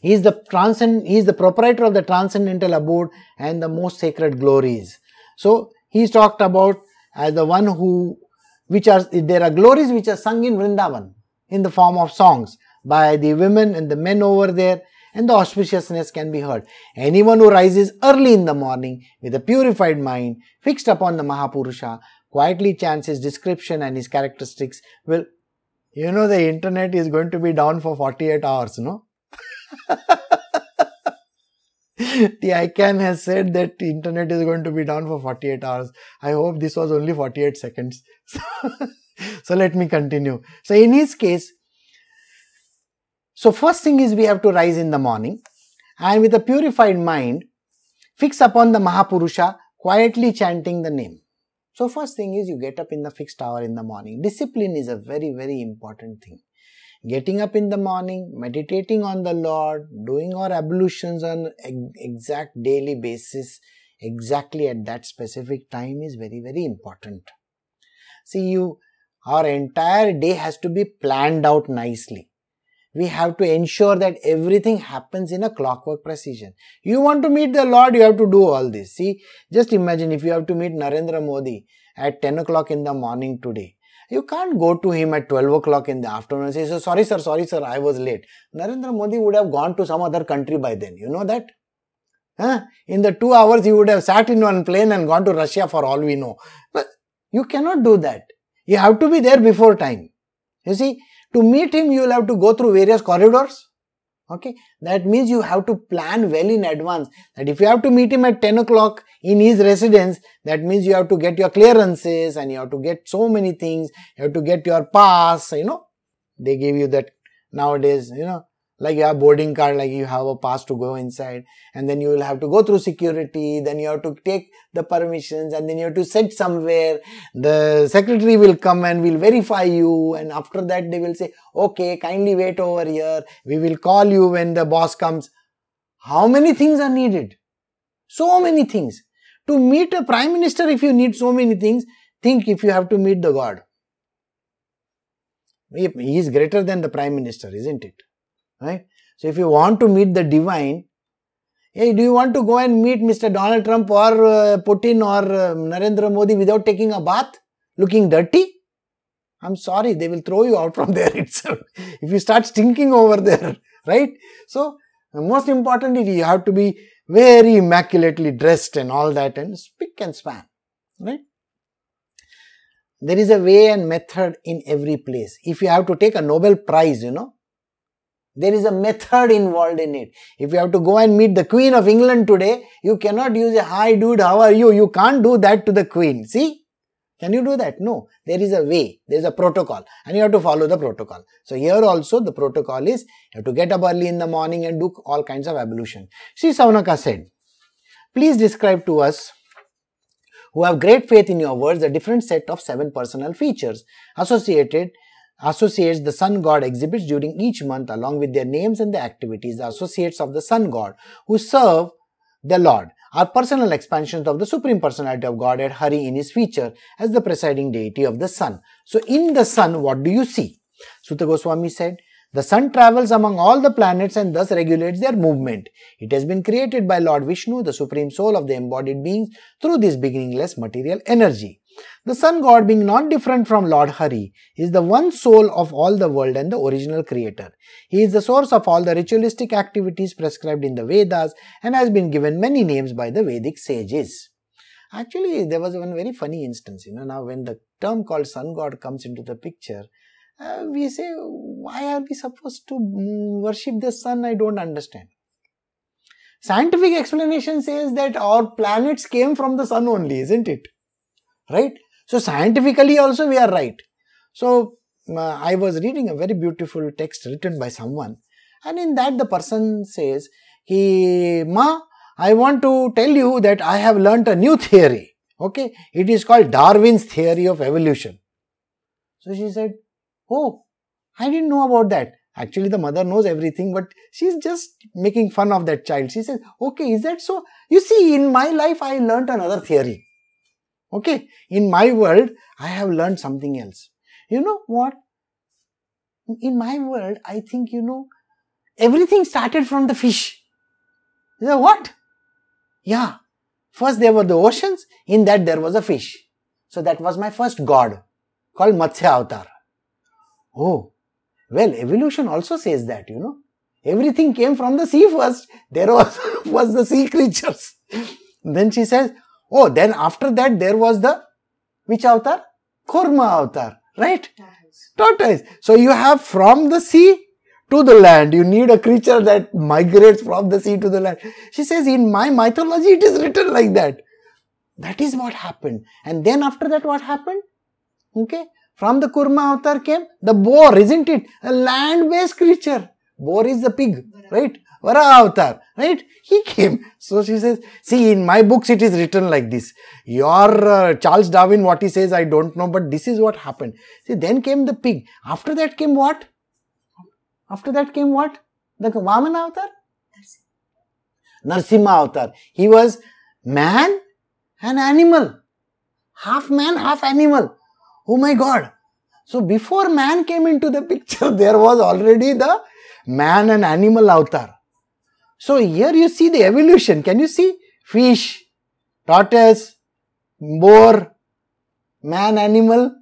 He is the transcend, he is the proprietor of the transcendental abode and the most sacred glories. So he is talked about as the one who, which are, there are glories which are sung in Vrindavan in the form of songs by the women and the men over there and the auspiciousness can be heard. Anyone who rises early in the morning with a purified mind fixed upon the Mahapurusha quietly chants his description and his characteristics will you know the internet is going to be down for 48 hours no <laughs> the ICANN has said that the internet is going to be down for 48 hours. I hope this was only 48 seconds. <laughs> so let me continue. So in his case, so first thing is we have to rise in the morning and with a purified mind, fix upon the Mahapurusha, quietly chanting the name. So first thing is you get up in the fixed hour in the morning. Discipline is a very, very important thing. Getting up in the morning, meditating on the Lord, doing our ablutions on exact daily basis, exactly at that specific time is very, very important. See, you, our entire day has to be planned out nicely we have to ensure that everything happens in a clockwork precision. You want to meet the Lord, you have to do all this. See, just imagine if you have to meet Narendra Modi at 10 o'clock in the morning today. You can't go to him at 12 o'clock in the afternoon and say, so sorry sir, sorry sir, I was late. Narendra Modi would have gone to some other country by then. You know that? Huh? In the two hours, he would have sat in one plane and gone to Russia for all we know. But you cannot do that. You have to be there before time. You see, to meet him, you will have to go through various corridors. Okay, that means you have to plan well in advance. That if you have to meet him at 10 o'clock in his residence, that means you have to get your clearances and you have to get so many things. You have to get your pass, you know. They give you that nowadays, you know, like you have boarding card like you have a pass to go inside and then you will have to go through security then you have to take the permissions and then you have to sit somewhere. The secretary will come and will verify you and after that they will say okay kindly wait over here. We will call you when the boss comes. How many things are needed? So many things. To meet a prime minister if you need so many things think if you have to meet the god. He is greater than the prime minister isn't it right? So if you want to meet the divine, hey, do you want to go and meet Mr. Donald Trump or uh, Putin or uh, Narendra Modi without taking a bath, looking dirty? I'm sorry, they will throw you out from there <laughs> itself if you start stinking over there, <laughs> right? So most importantly, you have to be very immaculately dressed and all that and spick and span, right? There is a way and method in every place. If you have to take a Nobel Prize, you know, there is a method involved in it. If you have to go and meet the Queen of England today, you cannot use a hi dude, how are you? You can't do that to the Queen. See? Can you do that? No. There is a way. There is a protocol and you have to follow the protocol. So here also the protocol is you have to get up early in the morning and do all kinds of ablution. Sri Saunaka said, please describe to us who have great faith in your words a different set of seven personal features associated associates the sun god exhibits during each month along with their names and the activities the associates of the sun god who serve the lord are personal expansions of the supreme personality of godhead hari in his feature as the presiding deity of the sun so in the sun what do you see Suta Goswami said the sun travels among all the planets and thus regulates their movement. It has been created by Lord Vishnu, the supreme soul of the embodied beings, through this beginningless material energy. The sun god being not different from Lord Hari is the one soul of all the world and the original creator. He is the source of all the ritualistic activities prescribed in the Vedas and has been given many names by the Vedic sages. Actually, there was one very funny instance. You know, now when the term called sun god comes into the picture, uh, we say, why are we supposed to worship the sun? I don't understand. Scientific explanation says that our planets came from the sun only, isn't it? Right? So scientifically also we are right. So uh, i was reading a very beautiful text written by someone and in that the person says he ma i want to tell you that i have learnt a new theory okay? It is called darwin's theory of evolution. So she said oh i didn't know about that. Actually the mother knows everything but she's just making fun of that child. She says okay is that so? You see in my life i learnt another theory Okay, in my world, I have learned something else. You know what? In my world, I think, you know, everything started from the fish. You know what? Yeah. First there were the oceans, in that there was a fish. So that was my first god called Matsya Avatar. Oh, well, evolution also says that, you know. Everything came from the sea first. There was, <laughs> was the sea creatures. then she says, Oh, then after that there was the which avatar? Kurma avatar, right? Tortoise. Tortoise. So you have from the sea to the land. You need a creature that migrates from the sea to the land. She says, in my mythology, it is written like that. That is what happened. And then after that, what happened? Okay. From the Kurma avatar came the boar, isn't it? A land based creature. Boar is the pig, right? Vara avatar, right? He came. So she says, see, in my books it is written like this. Your uh, Charles Darwin, what he says, I don't know, but this is what happened. See, then came the pig. After that came what? After that came what? The Vamana avatar? Narsimha avatar. He was man and animal. Half man, half animal. Oh my God. So before man came into the picture, <laughs> there was already the man and animal avatar. So here you see the evolution. Can you see? Fish, tortoise, boar, man, animal.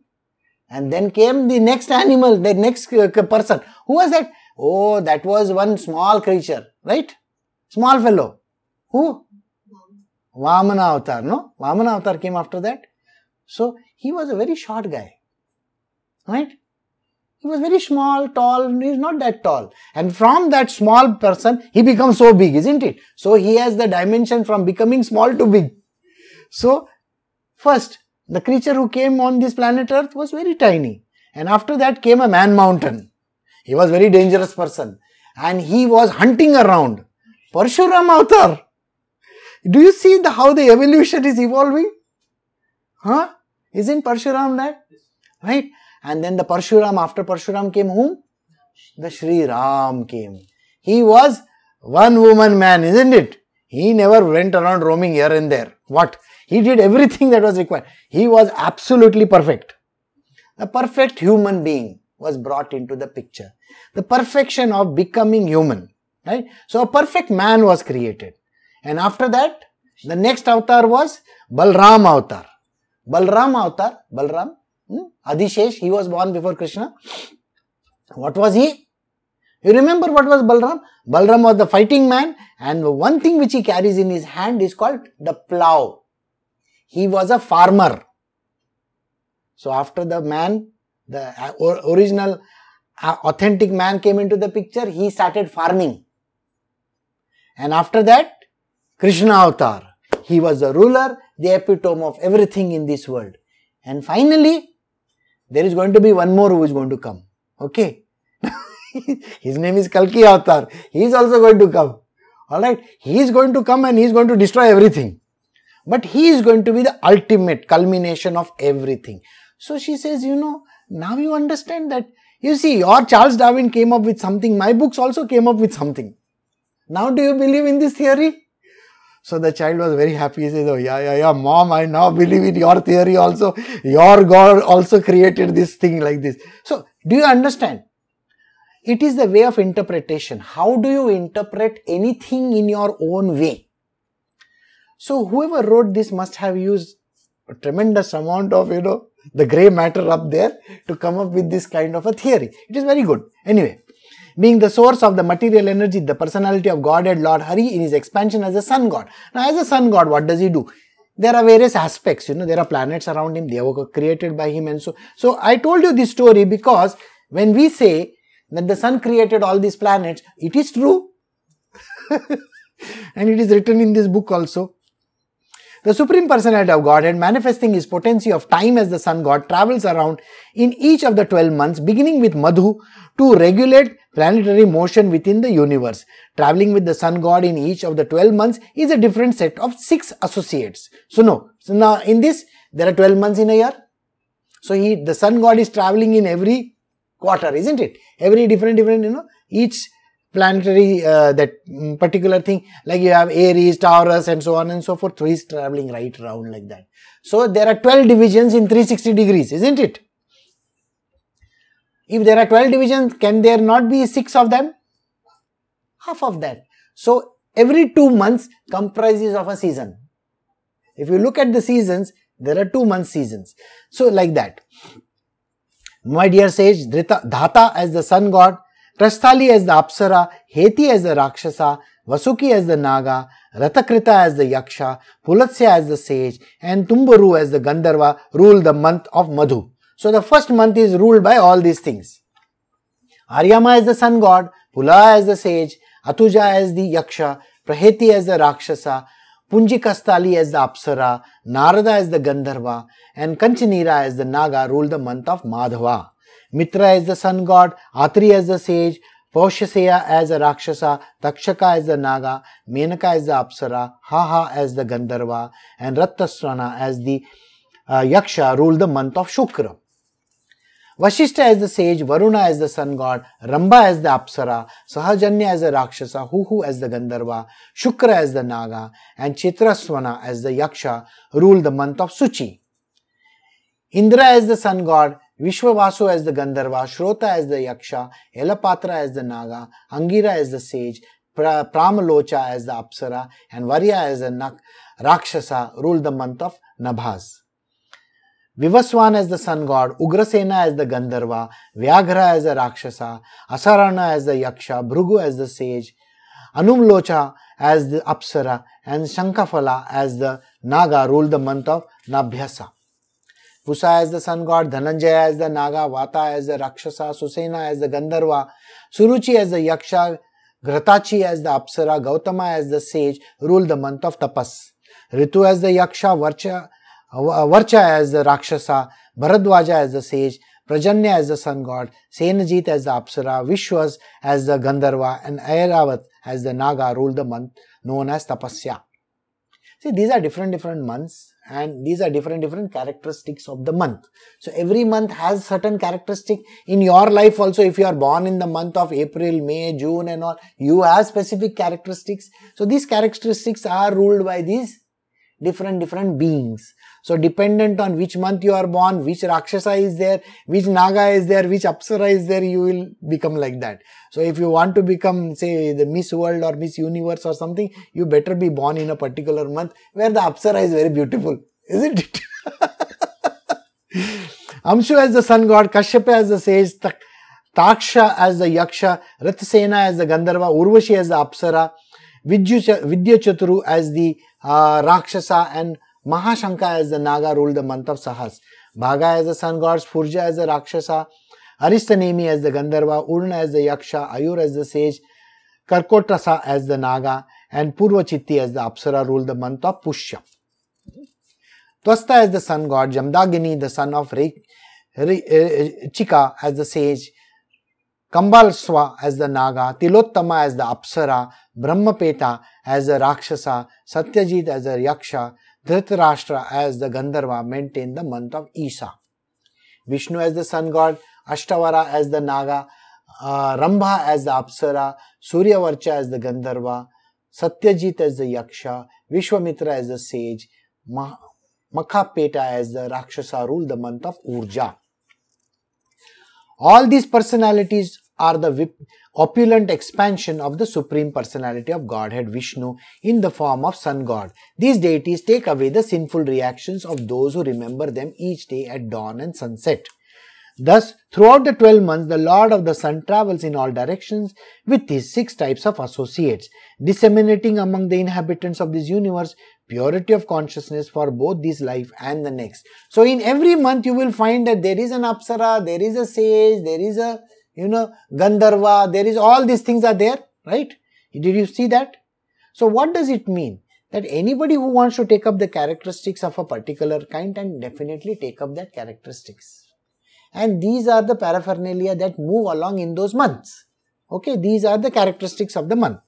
And then came the next animal, the next uh, person. Who was that? Oh, that was one small creature, right? Small fellow. Who? Vamana avatar, no? Vamana avatar came after that. So he was a very short guy, right? He was very small, tall, he's not that tall. And from that small person, he becomes so big, isn't it? So he has the dimension from becoming small to big. So, first, the creature who came on this planet Earth was very tiny. And after that came a man mountain. He was very dangerous person. And he was hunting around. Parshuram avatar. Do you see the, how the evolution is evolving? Huh? Isn't Parshuram that? Right? And then the Parshuram, after Parshuram came whom? The Sri Ram came. He was one woman man, isn't it? He never went around roaming here and there. What? He did everything <laughs> that was required. He was absolutely perfect. The perfect human being was brought into the picture. The perfection of becoming human. Right? So a perfect man was created. And after that, the next avatar was Balram avatar. Balram avatar, Balram, hmm? Adishesh, he was born before Krishna. What was he? You remember what was Balram? Balram was the fighting man and the one thing which he carries in his hand is called the plow. He was a farmer. So after the man, the original authentic man came into the picture, he started farming. And after that, Krishna avatar. He was the ruler, the epitome of everything in this world. And finally, there is going to be one more who is going to come. Okay? <laughs> His name is Kalki Avatar. He is also going to come. Alright? He is going to come and he is going to destroy everything. But he is going to be the ultimate culmination of everything. So she says, you know, now you understand that. You see, your Charles Darwin came up with something. My books also came up with something. Now do you believe in this theory? So the child was very happy. He says, Oh, yeah, yeah, yeah, mom, I now believe in your theory also. Your God also created this thing like this. So, do you understand? It is the way of interpretation. How do you interpret anything in your own way? So, whoever wrote this must have used a tremendous amount of, you know, the grey matter up there to come up with this kind of a theory. It is very good. Anyway, being the source of the material energy, the personality of Godhead Lord Hari in his expansion as a sun god. Now, as a sun god, what does he do? There are various aspects, you know, there are planets around him, they were created by him, and so. So, I told you this story because when we say that the sun created all these planets, it is true. <laughs> and it is written in this book also. The Supreme Personality of Godhead, manifesting his potency of time as the Sun God, travels around in each of the 12 months, beginning with Madhu, to regulate planetary motion within the universe. Traveling with the Sun God in each of the 12 months is a different set of six associates. So, no. So, now in this, there are 12 months in a year. So, he, the Sun God is traveling in every quarter, isn't it? Every different, different, you know, each planetary uh, that mm, particular thing. Like you have aries taurus and so on and so forth. So he's traveling right around like that. So there are 12 divisions in 360 degrees isn't it? If there are 12 divisions can there not be six of them? Half of that. So every two months comprises of a season. If you look at the seasons there are two month seasons. So like that. My dear sage dhata as the sun god Prasthali as the Apsara, Heti as the Rakshasa, Vasuki as the Naga, Ratakrita as the Yaksha, Pulatsya as the sage, and Tumbaru as the Gandharva rule the month of Madhu. So the first month is ruled by all these things. Aryama as the sun god, Pula as the sage, Atuja as the Yaksha, Praheti as the Rakshasa, Punjikastali as the Apsara, Narada as the Gandharva, and Kanchanira as the Naga rule the month of Madhava. Mitra as the sun god, Atri as the sage, Paushaseya as a Rakshasa, Takshaka as the Naga, Menaka as the Apsara, Haha as the Gandharva, and Rattaswana as the uh, Yaksha rule the month of Shukra. Vashishta as the sage, Varuna as the sun god, Rambha as the Apsara, Sahajanya as the Rakshasa, Huhu as the Gandharva, Shukra as the Naga, and Chitraswana as the Yaksha rule the month of Suchi. Indra as the sun god, Vishwavasu as the Gandharva, Shrota as the Yaksha, Elapatra as the Naga, Angira as the sage, pra- Pramalocha as the Apsara, and Varya as the Nak- Rakshasa ruled the month of Nabhas. Vivaswan as the sun god, Ugrasena as the Gandharva, Vyaghra as the Rakshasa, Asarana as the Yaksha, Bhrugu as the sage, Anumlocha as the Apsara, and Shankafala as the Naga ruled the month of Nabhyasa. Pusa as the sun god, Dhananjaya as the Naga, Vata as the Rakshasa, Susena as the Gandharva, Suruchi as the Yaksha, Ghratachi as the Apsara, Gautama as the sage rule the month of Tapas. Ritu as the Yaksha, Varcha, Varcha as the Rakshasa, Bharadwaja as the sage, Prajanya as the sun god, Senajit as the Apsara, Vishwas as the Gandharva, and Airavat as the Naga rule the month known as Tapasya. See, these are different different months and these are different different characteristics of the month. So every month has certain characteristic. In your life also, if you are born in the month of April, May, June and all, you have specific characteristics. So these characteristics are ruled by these different different beings. So dependent on which month you are born, which Rakshasa is there, which Naga is there, which Apsara is there, you will become like that. So if you want to become say the Miss World or Miss Universe or something, you better be born in a particular month where the Apsara is very beautiful, isn't it? <laughs> Amshu as the sun god, Kashyapa as the sage, Taksha as the Yaksha, Rathasena as the Gandharva, Urvashi as the Apsara, Vidya Chaturu as the uh, Rakshasa and Mahashanka as the Naga ruled the month of Sahas. Bhaga as the sun god, Spurja as the Rakshasa, Aristanemi as the Gandharva, Urna as the Yaksha, Ayur as the sage, Karkotasa as the Naga, and Purvachitti as the Apsara ruled the month of Pushya. Twasta as the sun god, Jamdagini the son of Re, Re, uh, Chika as the sage, Kambalswa as the Naga, Tilottama as the Apsara, Brahmapeta as the Rakshasa, Satyajit as the Yaksha, Dhritarashtra as the Gandharva maintained the month of Isa. Vishnu as the sun god, Ashtavara as the Naga, uh, Rambha as the Apsara, Suryavarcha as the Gandharva, Satyajit as the Yaksha, Vishwamitra as the sage, Makhapeta as the Rakshasa ruled the month of Urja. All these personalities are the opulent expansion of the Supreme Personality of Godhead Vishnu in the form of Sun God. These deities take away the sinful reactions of those who remember them each day at dawn and sunset. Thus, throughout the 12 months, the Lord of the Sun travels in all directions with his six types of associates, disseminating among the inhabitants of this universe purity of consciousness for both this life and the next. So, in every month, you will find that there is an Apsara, there is a sage, there is a you know, Gandharva, there is all these things are there, right? Did you see that? So what does it mean? That anybody who wants to take up the characteristics of a particular kind can definitely take up that characteristics. And these are the paraphernalia that move along in those months. Okay, these are the characteristics of the month.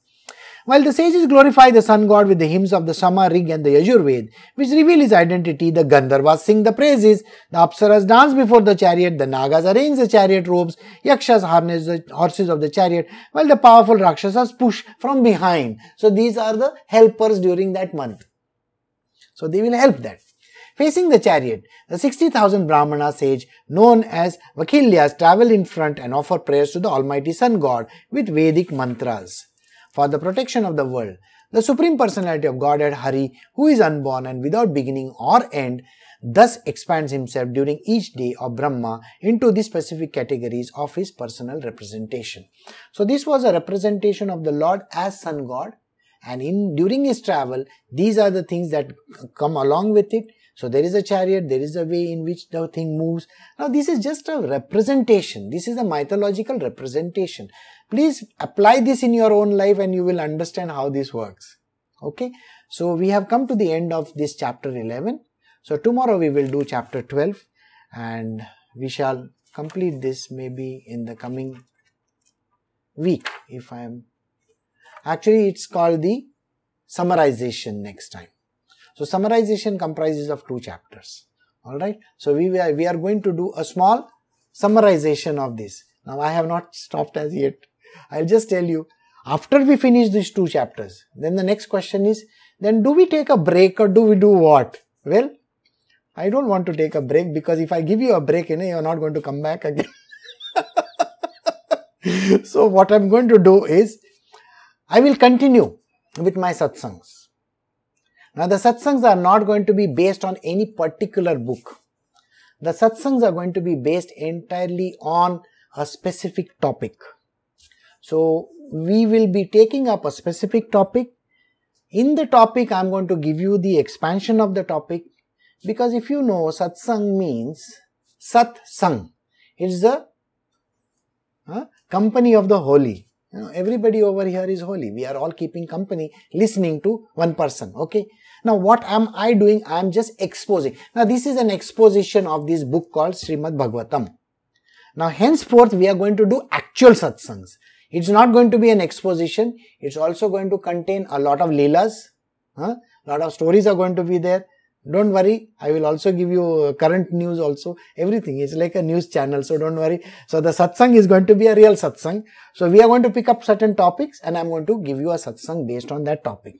While the sages glorify the sun god with the hymns of the Sama, Rig and the Yajurved, which reveal his identity, the Gandharvas sing the praises, the Apsaras dance before the chariot, the Nagas arrange the chariot robes, Yakshas harness the horses of the chariot, while the powerful Rakshasas push from behind. So these are the helpers during that month. So they will help that. Facing the chariot, the 60,000 Brahmana sage known as Vakilyas travel in front and offer prayers to the Almighty Sun God with Vedic mantras for the protection of the world. The Supreme Personality of Godhead Hari, who is unborn and without beginning or end, thus expands himself during each day of Brahma into the specific categories of his personal representation. So this was a representation of the Lord as Sun God and in during his travel these are the things that come along with it so there is a chariot, there is a way in which the thing moves. Now this is just a representation. This is a mythological representation. Please apply this in your own life and you will understand how this works. Okay. So we have come to the end of this chapter 11. So tomorrow we will do chapter 12 and we shall complete this maybe in the coming week if I am actually it's called the summarization next time. So summarization comprises of two chapters. Alright. So we we are going to do a small summarization of this. Now I have not stopped as yet. I'll just tell you after we finish these two chapters, then the next question is, then do we take a break or do we do what? Well, I don't want to take a break because if I give you a break, you know, you're not going to come back again. <laughs> so what I'm going to do is, I will continue with my satsangs. Now the satsangs are not going to be based on any particular book. The satsangs are going to be based entirely on a specific topic. So we will be taking up a specific topic. In the topic, I'm going to give you the expansion of the topic. Because if you know satsang means sat sang, it's the uh, company of the holy. You know, everybody over here is holy. We are all keeping company, listening to one person. Okay. Now, what am I doing? I am just exposing. Now, this is an exposition of this book called Srimad Bhagavatam. Now, henceforth, we are going to do actual satsangs. It's not going to be an exposition. It's also going to contain a lot of leelas. A lot of stories are going to be there. Don't worry. I will also give you uh, current news also. Everything is like a news channel. So don't worry. So the satsang is going to be a real satsang. So we are going to pick up certain topics and I'm going to give you a satsang based on that topic.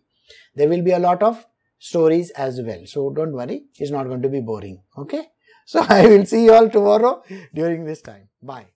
There will be a lot of stories as well. So don't worry. It's not going to be boring. Okay. <laughs> So I will see you all tomorrow during this time. Bye.